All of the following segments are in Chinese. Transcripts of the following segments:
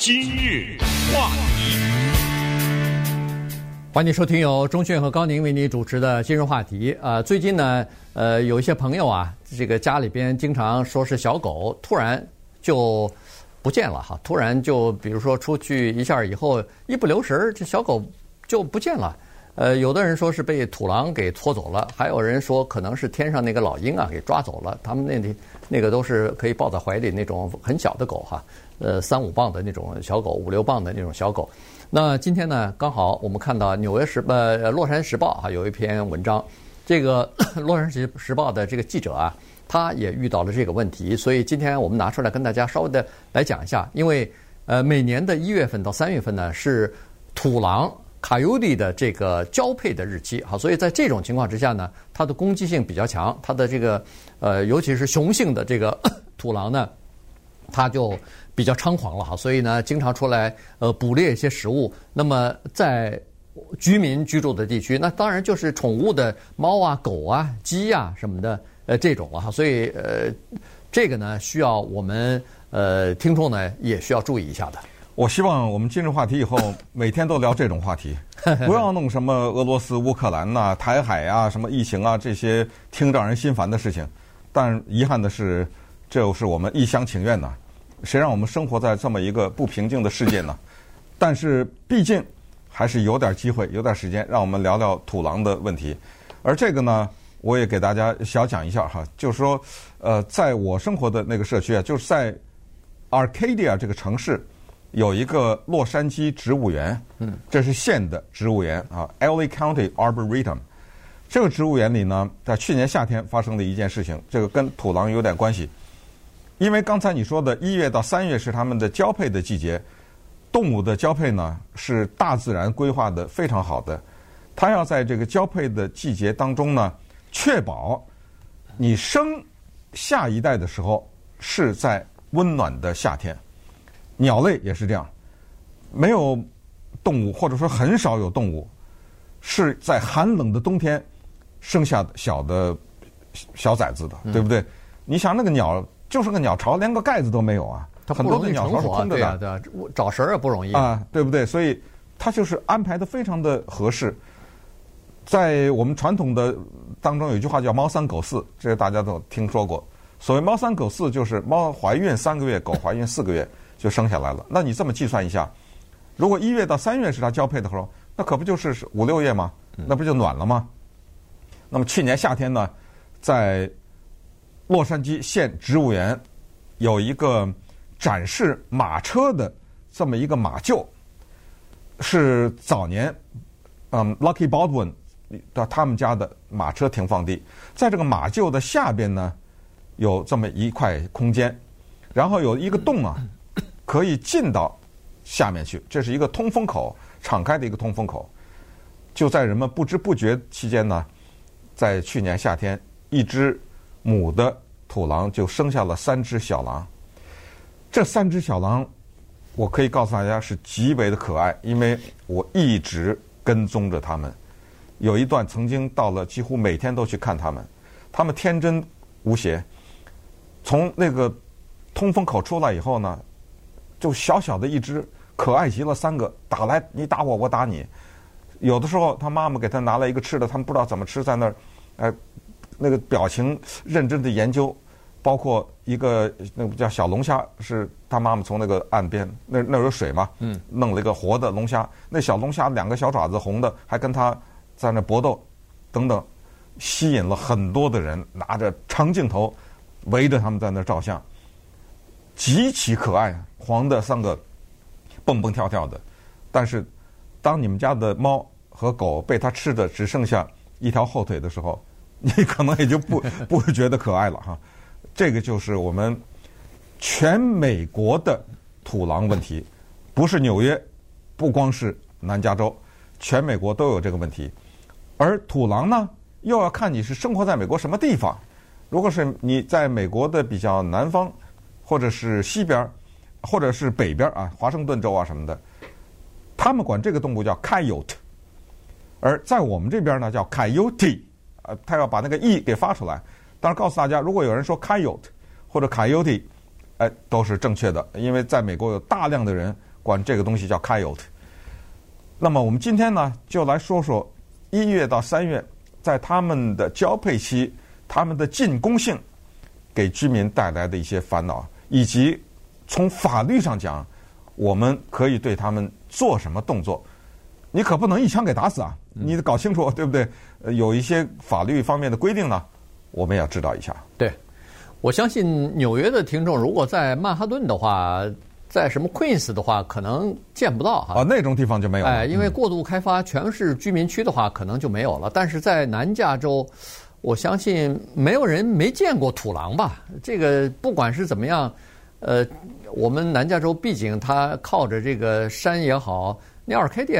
今日话题，欢迎收听由钟迅和高宁为你主持的今日话题。呃，最近呢，呃，有一些朋友啊，这个家里边经常说是小狗突然就不见了哈，突然就比如说出去一下以后一不留神儿，这小狗就不见了。呃，有的人说是被土狼给拖走了，还有人说可能是天上那个老鹰啊给抓走了。他们那里那个都是可以抱在怀里那种很小的狗哈。呃，三五磅的那种小狗，五六磅的那种小狗。那今天呢，刚好我们看到《纽约时》呃，《洛杉矶时报》啊有一篇文章，这个《洛杉矶时报》的这个记者啊，他也遇到了这个问题，所以今天我们拿出来跟大家稍微的来讲一下。因为呃，每年的一月份到三月份呢是土狼卡尤迪的这个交配的日期，好，所以在这种情况之下呢，它的攻击性比较强，它的这个呃，尤其是雄性的这个 土狼呢，它就。比较猖狂了哈，所以呢，经常出来呃捕猎一些食物。那么在居民居住的地区，那当然就是宠物的猫啊、狗啊、鸡啊什么的呃这种了哈。所以呃这个呢，需要我们呃听众呢也需要注意一下的。我希望我们今日话题以后每天都聊这种话题，不要弄什么俄罗斯、乌克兰呐、台海啊、什么疫情啊这些听让人心烦的事情。但遗憾的是，这又是我们一厢情愿呐。谁让我们生活在这么一个不平静的世界呢？但是毕竟还是有点机会，有点时间，让我们聊聊土狼的问题。而这个呢，我也给大家小讲一下哈，就是说，呃，在我生活的那个社区啊，就是在 Arcadia 这个城市有一个洛杉矶植物园，嗯，这是县的植物园啊，LA County Arboretum。这个植物园里呢，在去年夏天发生的一件事情，这个跟土狼有点关系。因为刚才你说的一月到三月是它们的交配的季节，动物的交配呢是大自然规划的非常好的，它要在这个交配的季节当中呢，确保你生下一代的时候是在温暖的夏天。鸟类也是这样，没有动物或者说很少有动物是在寒冷的冬天生下小的小崽子的，对不对？你想那个鸟。就是个鸟巢，连个盖子都没有啊！它很多的鸟巢是空着的，对啊，对啊，找食儿也不容易啊，对不对？所以它就是安排的非常的合适。在我们传统的当中，有一句话叫“猫三狗四”，这个大家都听说过。所谓“猫三狗四”，就是猫怀孕三个月，狗怀孕四个月就生下来了。那你这么计算一下，如果一月到三月是它交配的时候，那可不就是五六月吗？那不就暖了吗？那么去年夏天呢，在洛杉矶县植物园有一个展示马车的这么一个马厩，是早年嗯 Lucky Baldwin 的他们家的马车停放地。在这个马厩的下边呢，有这么一块空间，然后有一个洞啊，可以进到下面去。这是一个通风口，敞开的一个通风口。就在人们不知不觉期间呢，在去年夏天，一只。母的土狼就生下了三只小狼，这三只小狼，我可以告诉大家是极为的可爱，因为我一直跟踪着它们，有一段曾经到了几乎每天都去看它们，它们天真无邪，从那个通风口出来以后呢，就小小的一只，可爱极了，三个打来你打我我打你，有的时候他妈妈给他拿了一个吃的，他们不知道怎么吃，在那儿，哎。那个表情认真的研究，包括一个那个叫小龙虾，是他妈妈从那个岸边那那有水嘛，嗯，弄了一个活的龙虾，那小龙虾两个小爪子红的，还跟他在那搏斗，等等，吸引了很多的人拿着长镜头围着他们在那照相，极其可爱，黄的三个蹦蹦跳跳的，但是当你们家的猫和狗被它吃的只剩下一条后腿的时候。你可能也就不不会觉得可爱了哈，这个就是我们全美国的土狼问题，不是纽约，不光是南加州，全美国都有这个问题。而土狼呢，又要看你是生活在美国什么地方。如果是你在美国的比较南方，或者是西边，或者是北边啊，华盛顿州啊什么的，他们管这个动物叫 coyote，而在我们这边呢叫 coyote。呃，他要把那个 e 给发出来。但是，告诉大家，如果有人说 coyote 或者 coyote，哎，都是正确的，因为在美国有大量的人管这个东西叫 coyote。那么我们今天呢，就来说说一月到三月，在他们的交配期，他们的进攻性给居民带来的一些烦恼，以及从法律上讲，我们可以对他们做什么动作。你可不能一枪给打死啊！你得搞清楚，对不对？呃，有一些法律方面的规定呢，我们要知道一下。对，我相信纽约的听众如果在曼哈顿的话，在什么 Queens 的话，可能见不到哈。啊，那种地方就没有了。哎，因为过度开发全是居民区的话，可能就没有了。但是在南加州，我相信没有人没见过土狼吧？这个不管是怎么样，呃，我们南加州毕竟它靠着这个山也好。尼尔凯迪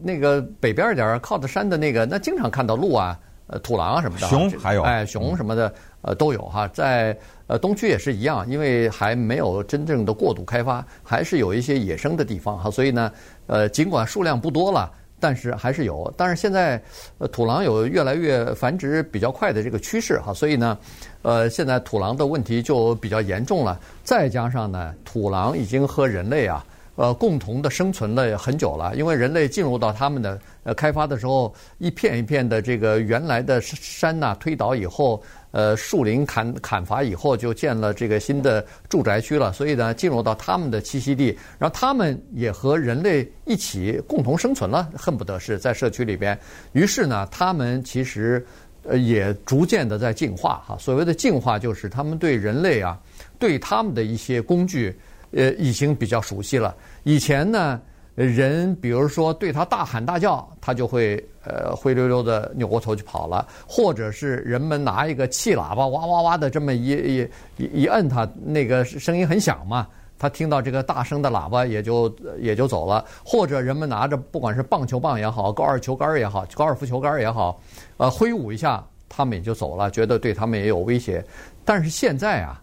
那个北边一点靠着山的那个，那经常看到鹿啊、呃土狼啊什么的，熊还有哎熊什么的呃都有哈，在呃东区也是一样，因为还没有真正的过度开发，还是有一些野生的地方哈，所以呢呃尽管数量不多了，但是还是有。但是现在呃土狼有越来越繁殖比较快的这个趋势哈，所以呢呃现在土狼的问题就比较严重了，再加上呢土狼已经和人类啊。呃，共同的生存了很久了，因为人类进入到他们的呃开发的时候，一片一片的这个原来的山呐推倒以后，呃树林砍砍伐以后，就建了这个新的住宅区了。所以呢，进入到他们的栖息地，然后他们也和人类一起共同生存了，恨不得是在社区里边。于是呢，他们其实呃也逐渐的在进化哈。所谓的进化，就是他们对人类啊，对他们的一些工具。呃，已经比较熟悉了。以前呢，人比如说对他大喊大叫，他就会呃灰溜溜的扭过头去跑了；或者是人们拿一个气喇叭哇哇哇的这么一一一摁他，那个声音很响嘛，他听到这个大声的喇叭也就也就走了；或者人们拿着不管是棒球棒也好，高尔球杆也好，高尔夫球杆也好，呃挥舞一下，他们也就走了，觉得对他们也有威胁。但是现在啊，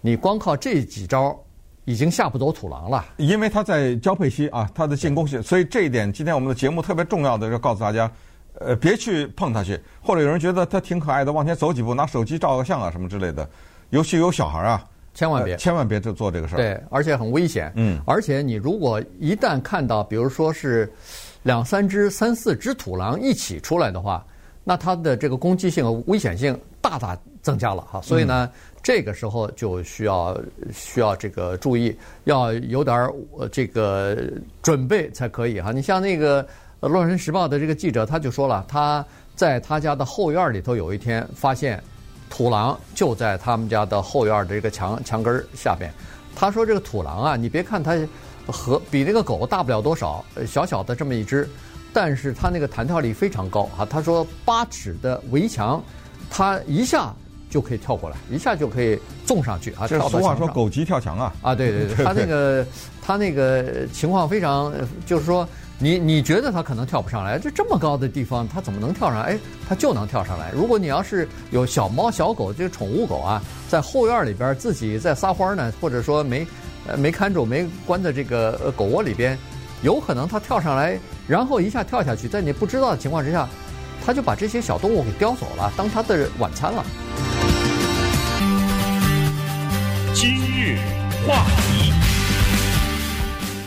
你光靠这几招。已经吓不走土狼了，因为它在交配期啊，它的进攻性，所以这一点今天我们的节目特别重要的，要告诉大家，呃，别去碰它去，或者有人觉得它挺可爱的，往前走几步，拿手机照个相啊什么之类的，尤其有小孩啊，千万别，千万别做做这个事儿。对，而且很危险。嗯，而且你如果一旦看到，比如说是两三只、三四只土狼一起出来的话，那它的这个攻击性和危险性大大增加了哈。所以呢。这个时候就需要需要这个注意，要有点这个准备才可以哈。你像那个《洛杉矶时报》的这个记者，他就说了，他在他家的后院里头有一天发现土狼就在他们家的后院的这个墙墙根下边。他说这个土狼啊，你别看它和比那个狗大不了多少，小小的这么一只，但是它那个弹跳力非常高啊。他说八尺的围墙，它一下。就可以跳过来，一下就可以纵上去啊！这俗话说“狗急跳墙”啊！啊，对对 对，他那个他那个情况非常，就是说你你觉得他可能跳不上来，就这么高的地方，他怎么能跳上来？哎，他就能跳上来。如果你要是有小猫小狗，这个宠物狗啊，在后院里边自己在撒欢呢，或者说没呃没看住，没关在这个狗窝里边，有可能它跳上来，然后一下跳下去，在你不知道的情况之下，它就把这些小动物给叼走了，当它的晚餐了。今日话题，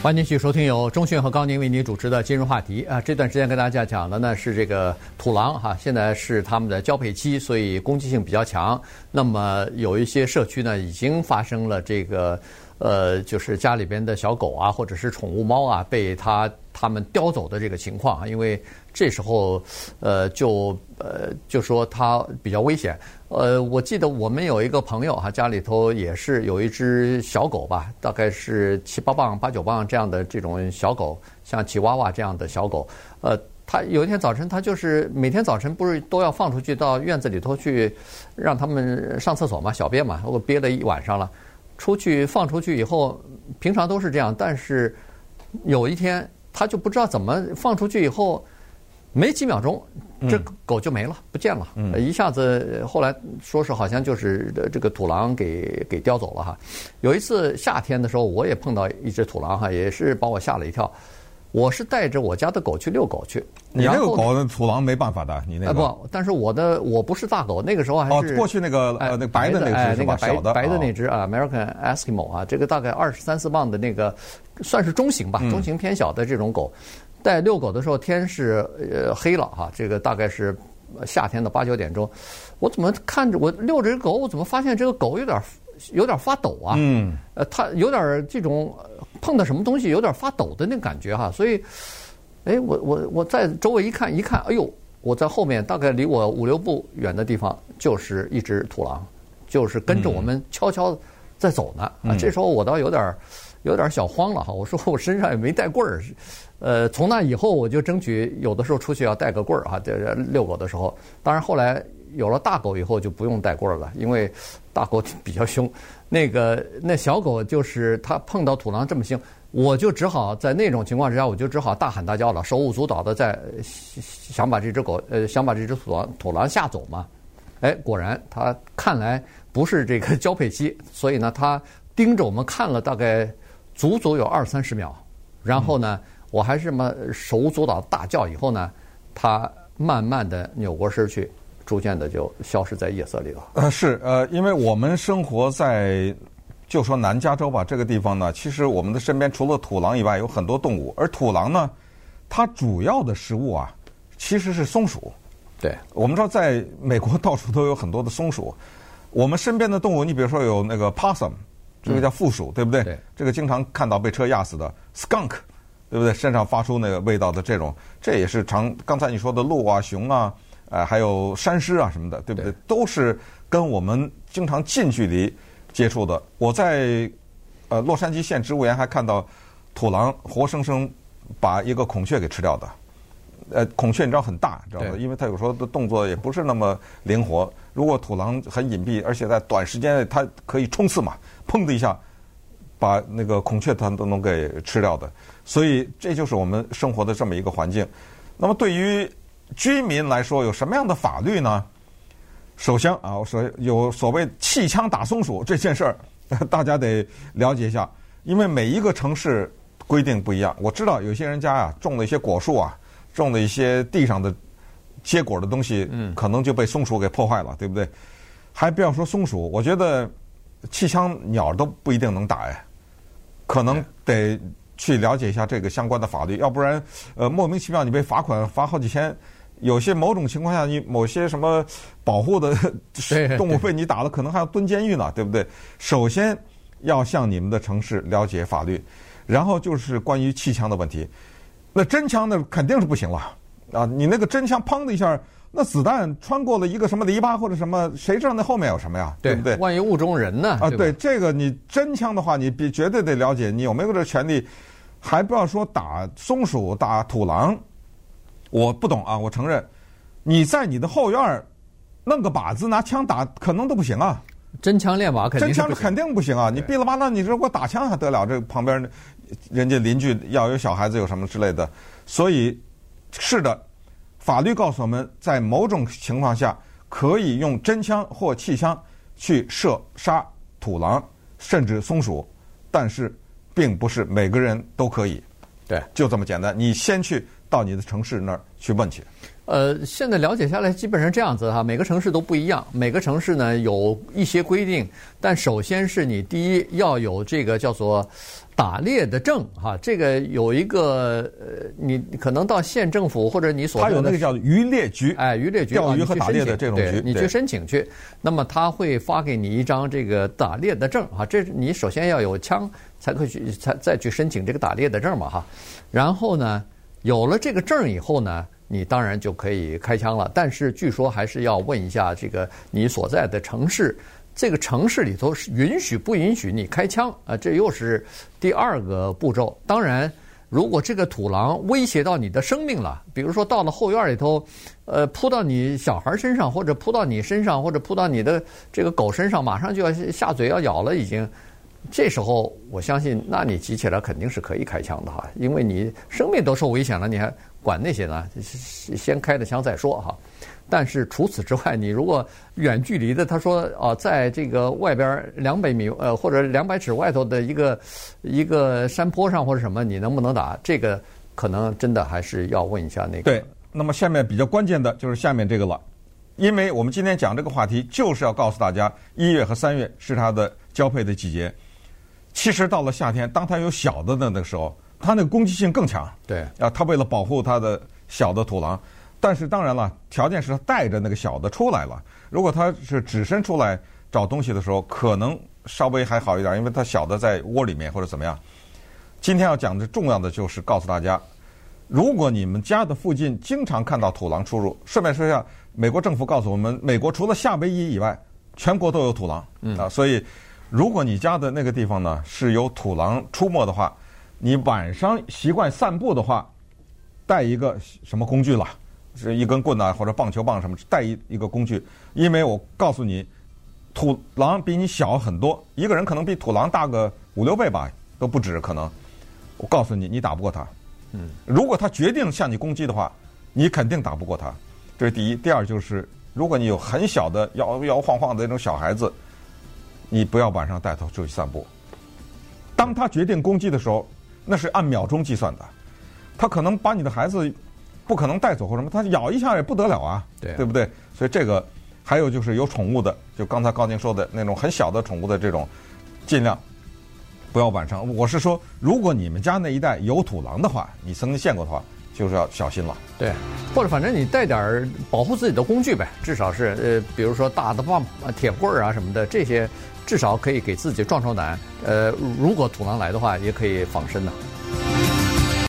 欢迎继续收听由钟讯和高宁为您主持的今日话题啊。这段时间跟大家讲的呢是这个土狼哈，现在是他们的交配期，所以攻击性比较强。那么有一些社区呢已经发生了这个呃，就是家里边的小狗啊，或者是宠物猫啊，被它它们叼走的这个情况啊，因为。这时候，呃，就呃，就说它比较危险。呃，我记得我们有一个朋友哈，家里头也是有一只小狗吧，大概是七八磅、八九磅这样的这种小狗，像吉娃娃这样的小狗。呃，他有一天早晨，他就是每天早晨不是都要放出去到院子里头去，让他们上厕所嘛，小便嘛，我憋了一晚上了，出去放出去以后，平常都是这样，但是有一天他就不知道怎么放出去以后。没几秒钟，这狗就没了，不见了。嗯，一下子，后来说是好像就是这个土狼给给叼走了哈。有一次夏天的时候，我也碰到一只土狼哈，也是把我吓了一跳。我是带着我家的狗去遛狗去。你那个狗土狼没办法的，你那不，但是我的我不是大狗，那个时候还哦是，过去那个哎呃那个白的那哎个是吧？那个白小的白的那哦只啊，American Eskimo 啊，这个大概二十三四磅的那个，算是中型吧，嗯中型偏小的这种狗。带遛狗的时候天是呃黑了哈，这个大概是夏天的八九点钟，我怎么看着我遛着这狗，我怎么发现这个狗有点有点发抖啊？嗯，呃，它有点这种呃碰到什么东西有点发抖的那感觉哈，所以，哎，我我我在周围一看一看，哎呦，我在后面大概离我五六步远的地方就是一只土狼，就是跟着我们悄悄在走呢。啊，这时候我倒有点有点小慌了哈，我说我身上也没带棍儿，呃，从那以后我就争取有的时候出去要带个棍儿哈，这遛狗的时候。当然后来有了大狗以后就不用带棍儿了，因为大狗 比较凶。那个那小狗就是它碰到土狼这么凶，我就只好在那种情况之下，我就只好大喊大叫了，手舞足蹈的在想把这只狗呃想把这只土狼土狼吓走嘛。哎，果然它看来不是这个 交配期，所以呢，它盯着我们看了大概足足有二三十秒，然后呢，我还是么手舞足蹈大叫以后呢，它慢慢的扭过身去，逐渐的就消失在夜色里了。呃，是呃，因为我们生活在就说南加州吧这个地方呢，其实我们的身边除了土狼以外，有很多动物，而土狼呢，它主要的食物啊，其实是松鼠。对，我们知道，在美国到处都有很多的松鼠。我们身边的动物，你比如说有那个 possum，这个叫负鼠，对不对？对这个经常看到被车压死的 skunk，对不对？身上发出那个味道的这种，这也是常刚才你说的鹿啊、熊啊，呃，还有山狮啊什么的，对不对？对都是跟我们经常近距离接触的。我在呃洛杉矶县植物园还看到土狼活生生把一个孔雀给吃掉的。呃，孔雀你知道很大，知道吗？因为它有时候的动作也不是那么灵活。如果土狼很隐蔽，而且在短时间内它可以冲刺嘛，砰的一下把那个孔雀它都能给吃掉的。所以这就是我们生活的这么一个环境。那么对于居民来说，有什么样的法律呢？首先啊，我说有所谓气枪打松鼠这件事儿，大家得了解一下，因为每一个城市规定不一样。我知道有些人家啊种了一些果树啊，种了一些地上的结果的东西，嗯，可能就被松鼠给破坏了，对不对？还不要说松鼠，我觉得气枪鸟都不一定能打哎，可能得去了解一下这个相关的法律，要不然呃莫名其妙你被罚款罚好几千。有些某种情况下，你某些什么保护的 动物被你打了，可能还要蹲监狱呢，对不对？首先要向你们的城市了解法律，然后就是关于气枪的问题。那真枪那肯定是不行了啊！你那个真枪砰的一下，那子弹穿过了一个什么篱笆或者什么，谁知道那后面有什么呀？对不对？万一误中人呢？啊，对这个你真枪的话，你必绝对得了解你有没有这权利，还不要说打松鼠、打土狼。我不懂啊，我承认，你在你的后院弄个靶子拿枪打，可能都不行啊。真枪练靶肯定真枪肯定不行啊！你哔啦吧啦，你说我打枪还得了？这旁边人家邻居要有小孩子有什么之类的，所以是的，法律告诉我们在某种情况下可以用真枪或气枪去射杀土狼甚至松鼠，但是并不是每个人都可以。对，就这么简单。你先去。到你的城市那儿去问去。呃，现在了解下来，基本上这样子哈，每个城市都不一样。每个城市呢有一些规定，但首先是你第一要有这个叫做打猎的证哈，这个有一个呃，你可能到县政府或者你所他有那个叫渔猎局，哎，渔猎局钓鱼和打猎的这种局，你去申请去，那么他会发给你一张这个打猎的证哈，这你首先要有枪才可以去才再去申请这个打猎的证嘛哈，然后呢。有了这个证以后呢，你当然就可以开枪了。但是据说还是要问一下这个你所在的城市，这个城市里头是允许不允许你开枪啊？这又是第二个步骤。当然，如果这个土狼威胁到你的生命了，比如说到了后院里头，呃，扑到你小孩身上，或者扑到你身上，或者扑到你的这个狗身上，马上就要下嘴要咬了，已经。这时候，我相信，那你急起来肯定是可以开枪的哈，因为你生命都受危险了，你还管那些呢？先开的枪再说哈。但是除此之外，你如果远距离的，他说啊，在这个外边两百米呃或者两百尺外头的一个一个山坡上或者什么，你能不能打？这个可能真的还是要问一下那个。对，那么下面比较关键的就是下面这个了，因为我们今天讲这个话题，就是要告诉大家，一月和三月是它的交配的季节。其实到了夏天，当它有小的的那个时候，它那个攻击性更强。对，啊，它为了保护它的小的土狼，但是当然了，条件是它带着那个小的出来了。如果它是只身出来找东西的时候，可能稍微还好一点，因为它小的在窝里面或者怎么样。今天要讲的重要的就是告诉大家，如果你们家的附近经常看到土狼出入，顺便说一下，美国政府告诉我们，美国除了夏威夷以外，全国都有土狼。嗯啊，所以。如果你家的那个地方呢是有土狼出没的话，你晚上习惯散步的话，带一个什么工具啦？是一根棍呐，或者棒球棒什么？带一一个工具，因为我告诉你，土狼比你小很多，一个人可能比土狼大个五六倍吧，都不止可能。我告诉你，你打不过它。嗯，如果它决定向你攻击的话，你肯定打不过它。这是第一。第二就是，如果你有很小的摇摇晃晃的那种小孩子。你不要晚上带它出去散步。当他决定攻击的时候，那是按秒钟计算的。他可能把你的孩子不可能带走或什么，他咬一下也不得了啊，对，对不对？所以这个还有就是有宠物的，就刚才高宁说的那种很小的宠物的这种，尽量不要晚上。我是说，如果你们家那一带有土狼的话，你曾经见过的话，就是要小心了。对，或者反正你带点儿保护自己的工具呗，至少是呃，比如说大的棒、铁棍儿啊什么的这些。至少可以给自己壮壮胆，呃，如果土狼来的话，也可以防身的。